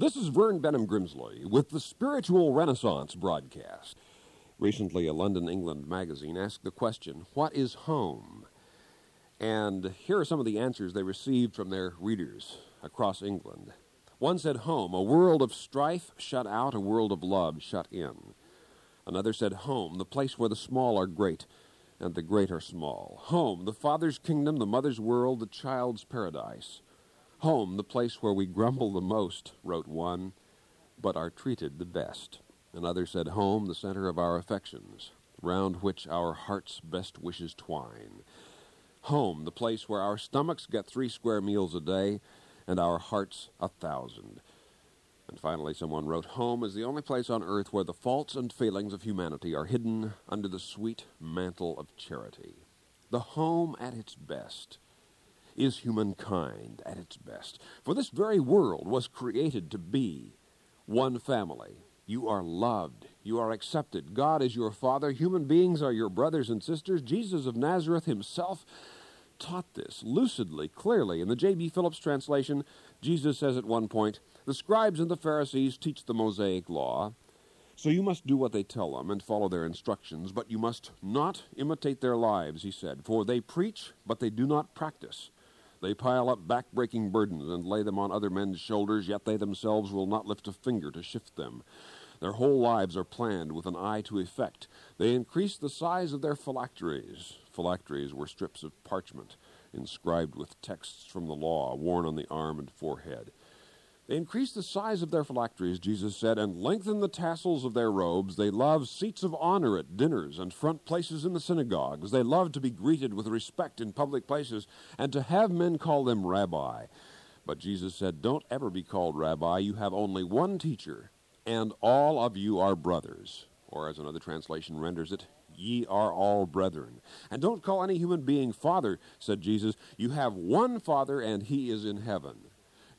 This is Vern Bennom Grimsley with the Spiritual Renaissance broadcast. Recently, a London, England magazine asked the question, What is home? And here are some of the answers they received from their readers across England. One said, Home, a world of strife shut out, a world of love shut in. Another said, Home, the place where the small are great and the great are small. Home, the father's kingdom, the mother's world, the child's paradise. Home, the place where we grumble the most, wrote one, but are treated the best. Another said, Home, the center of our affections, round which our heart's best wishes twine. Home, the place where our stomachs get three square meals a day and our hearts a thousand. And finally, someone wrote, Home is the only place on earth where the faults and failings of humanity are hidden under the sweet mantle of charity. The home at its best is humankind at its best. For this very world was created to be one family. You are loved. You are accepted. God is your Father. Human beings are your brothers and sisters. Jesus of Nazareth himself taught this lucidly, clearly. In the J.B. Phillips translation, Jesus says at one point, The scribes and the Pharisees teach the Mosaic law. So you must do what they tell them and follow their instructions, but you must not imitate their lives, he said, for they preach, but they do not practice. They pile up back-breaking burdens and lay them on other men's shoulders, yet they themselves will not lift a finger to shift them. Their whole lives are planned with an eye to effect. They increase the size of their phylacteries. Phylacteries were strips of parchment inscribed with texts from the law worn on the arm and forehead. Increase the size of their phylacteries, Jesus said, and lengthen the tassels of their robes. They love seats of honor at dinners and front places in the synagogues. They love to be greeted with respect in public places and to have men call them rabbi. But Jesus said, Don't ever be called rabbi. You have only one teacher, and all of you are brothers. Or, as another translation renders it, ye are all brethren. And don't call any human being father, said Jesus. You have one father, and he is in heaven.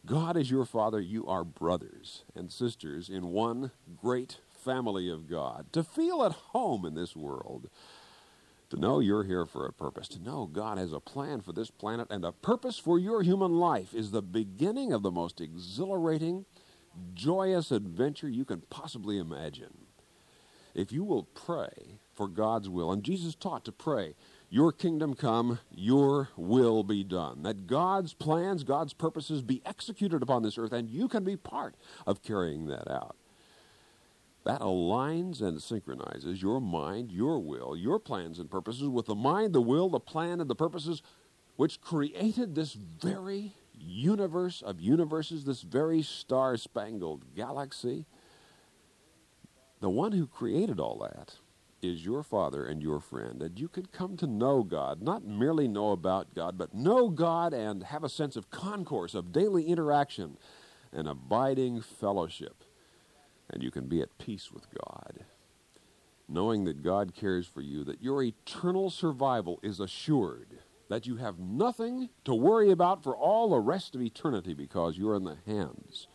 God is your Father. You are brothers and sisters in one great family of God. To feel at home in this world, to know you're here for a purpose, to know God has a plan for this planet and a purpose for your human life is the beginning of the most exhilarating, joyous adventure you can possibly imagine. If you will pray for God's will, and Jesus taught to pray, your kingdom come, your will be done. That God's plans, God's purposes be executed upon this earth, and you can be part of carrying that out. That aligns and synchronizes your mind, your will, your plans and purposes with the mind, the will, the plan, and the purposes which created this very universe of universes, this very star spangled galaxy. The one who created all that is your Father and your friend, and you can come to know God, not merely know about God, but know God and have a sense of concourse, of daily interaction, and abiding fellowship. And you can be at peace with God, knowing that God cares for you, that your eternal survival is assured, that you have nothing to worry about for all the rest of eternity because you're in the hands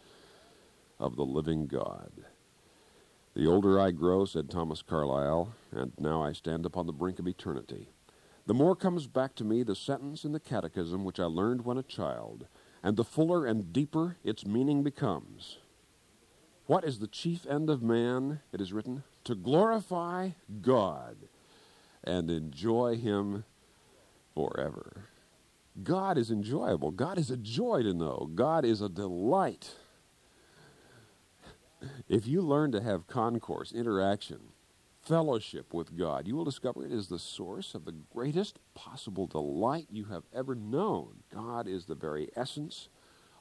of the living God. The older I grow, said Thomas Carlyle, and now I stand upon the brink of eternity, the more comes back to me the sentence in the Catechism which I learned when a child, and the fuller and deeper its meaning becomes. What is the chief end of man? It is written, to glorify God and enjoy Him forever. God is enjoyable. God is a joy to know. God is a delight if you learn to have concourse, interaction, fellowship with God, you will discover it is the source of the greatest possible delight you have ever known. God is the very essence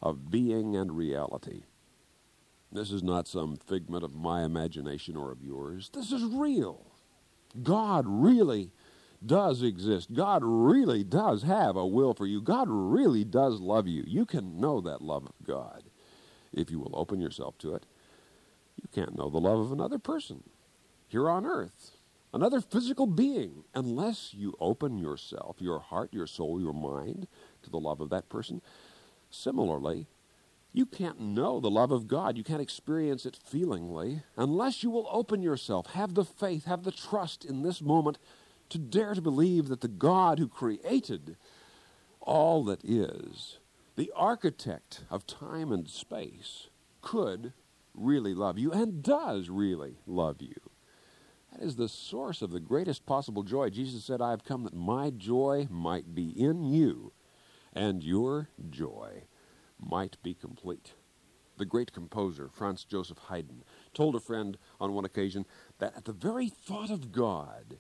of being and reality. This is not some figment of my imagination or of yours. This is real. God really does exist. God really does have a will for you. God really does love you. You can know that love of God if you will open yourself to it you can't know the love of another person here on earth, another physical being, unless you open yourself, your heart, your soul, your mind to the love of that person. Similarly, you can't know the love of God. You can't experience it feelingly unless you will open yourself, have the faith, have the trust in this moment to dare to believe that the God who created all that is, the architect of time and space, could really love you and does really love you. That is the source of the greatest possible joy. Jesus said, I have come that my joy might be in you and your joy might be complete. The great composer, Franz Joseph Haydn, told a friend on one occasion that at the very thought of God,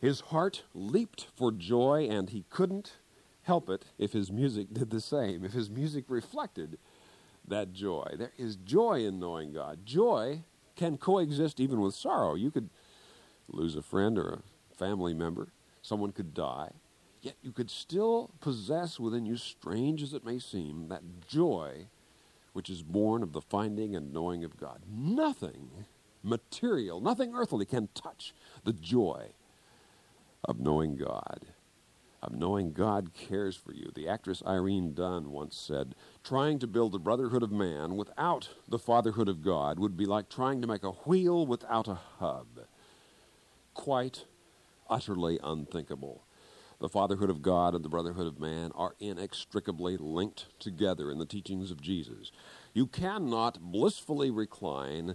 his heart leaped for joy and he couldn't help it if his music did the same, if his music reflected that joy. There is joy in knowing God. Joy can coexist even with sorrow. You could lose a friend or a family member, someone could die, yet you could still possess within you, strange as it may seem, that joy which is born of the finding and knowing of God. Nothing material, nothing earthly can touch the joy of knowing God of knowing God cares for you. The actress Irene Dunne once said, Trying to build the brotherhood of man without the fatherhood of God would be like trying to make a wheel without a hub. Quite utterly unthinkable. The fatherhood of God and the brotherhood of man are inextricably linked together in the teachings of Jesus. You cannot blissfully recline,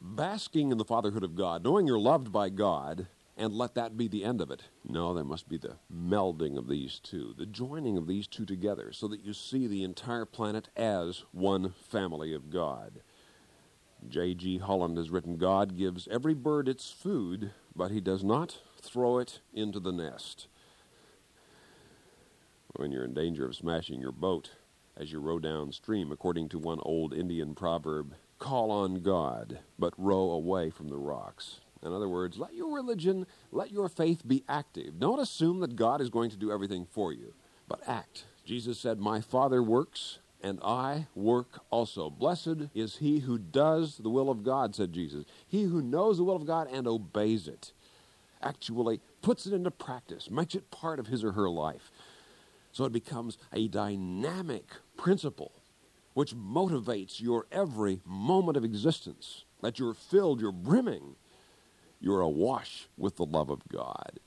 basking in the fatherhood of God, knowing you're loved by God, and let that be the end of it. No, there must be the melding of these two, the joining of these two together, so that you see the entire planet as one family of God. J.G. Holland has written God gives every bird its food, but he does not throw it into the nest. When you're in danger of smashing your boat as you row downstream, according to one old Indian proverb, call on God, but row away from the rocks. In other words, let your religion, let your faith be active. Don't assume that God is going to do everything for you, but act. Jesus said, My Father works, and I work also. Blessed is he who does the will of God, said Jesus. He who knows the will of God and obeys it, actually puts it into practice, makes it part of his or her life. So it becomes a dynamic principle which motivates your every moment of existence, that you're filled, you're brimming you're awash with the love of God,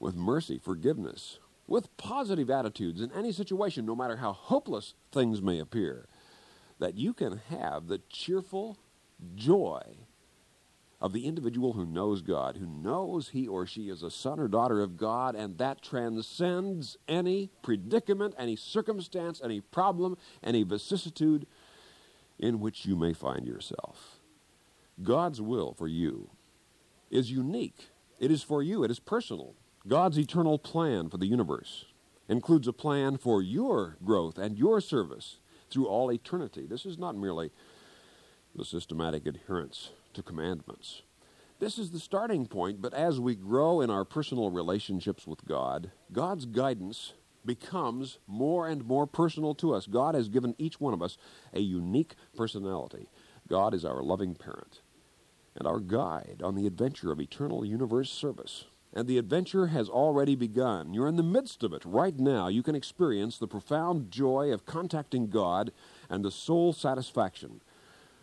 with mercy, forgiveness, with positive attitudes in any situation, no matter how hopeless things may appear, that you can have the cheerful joy of the individual who knows God, who knows he or she is a son or daughter of God, and that transcends any predicament, any circumstance, any problem, any vicissitude in which you may find yourself. God's will for you is unique. It is for you, it is personal. God's eternal plan for the universe includes a plan for your growth and your service through all eternity. This is not merely the systematic adherence to commandments. This is the starting point, but as we grow in our personal relationships with God, God's guidance becomes more and more personal to us. God has given each one of us a unique personality. God is our loving parent and our guide on the adventure of eternal universe service. And the adventure has already begun. You're in the midst of it right now. You can experience the profound joy of contacting God and the soul satisfaction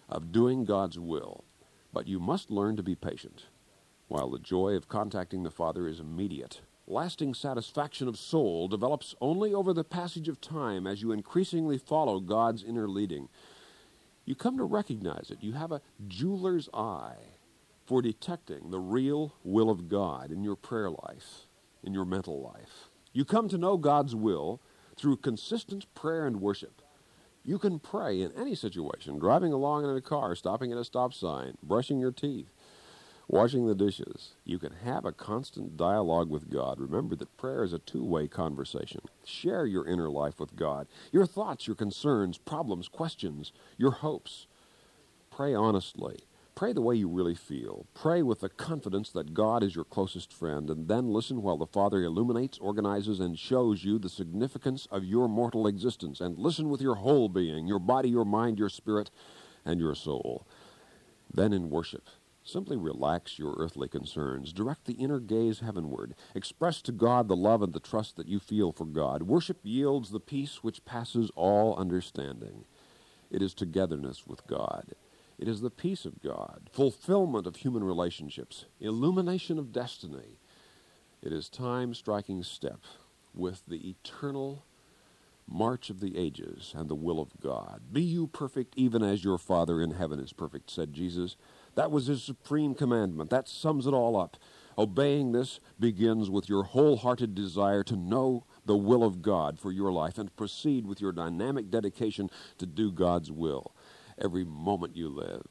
of doing God's will. But you must learn to be patient. While the joy of contacting the Father is immediate, lasting satisfaction of soul develops only over the passage of time as you increasingly follow God's inner leading you come to recognize it. You have a jeweler's eye for detecting the real will of God in your prayer life, in your mental life. You come to know God's will through consistent prayer and worship. You can pray in any situation, driving along in a car, stopping at a stop sign, brushing your teeth, washing the dishes. You can have a constant dialogue with God. Remember that prayer is a two way conversation. Share your inner life with God, your thoughts, your concerns, problems, questions, your hopes. Pray honestly. Pray the way you really feel. Pray with the confidence that God is your closest friend, and then listen while the Father illuminates, organizes, and shows you the significance of your mortal existence. And listen with your whole being your body, your mind, your spirit, and your soul. Then in worship, Simply relax your earthly concerns. Direct the inner gaze heavenward. Express to God the love and the trust that you feel for God. Worship yields the peace which passes all understanding. It is togetherness with God. It is the peace of God, fulfillment of human relationships, illumination of destiny. It is time striking step with the eternal march of the ages and the will of God. Be you perfect even as your Father in heaven is perfect, said Jesus. That was his supreme commandment. That sums it all up. Obeying this begins with your wholehearted desire to know the will of God for your life and proceed with your dynamic dedication to do God's will every moment you live.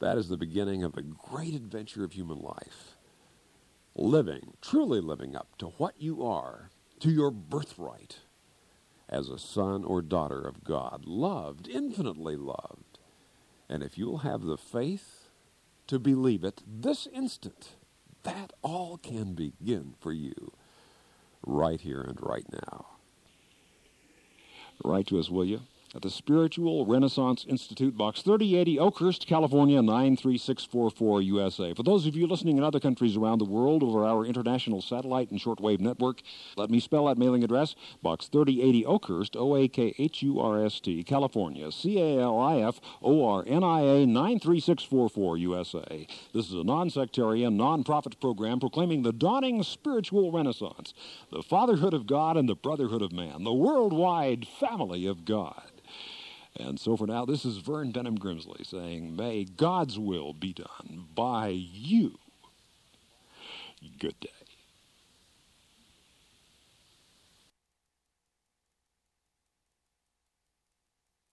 That is the beginning of the great adventure of human life. Living, truly living up to what you are, to your birthright as a son or daughter of God, loved, infinitely loved. And if you'll have the faith to believe it this instant, that all can begin for you right here and right now. Write to us, will you? At the Spiritual Renaissance Institute, Box 3080, Oakhurst, California 93644 USA. For those of you listening in other countries around the world over our international satellite and shortwave network, let me spell that mailing address Box 3080, Oakhurst, O A K H U R S T, California, C A L I F O R N I A 93644 USA. This is a non sectarian, non profit program proclaiming the dawning spiritual renaissance, the fatherhood of God and the brotherhood of man, the worldwide family of God. And so for now, this is Vern Bennom Grimsley saying, May God's will be done by you. Good day.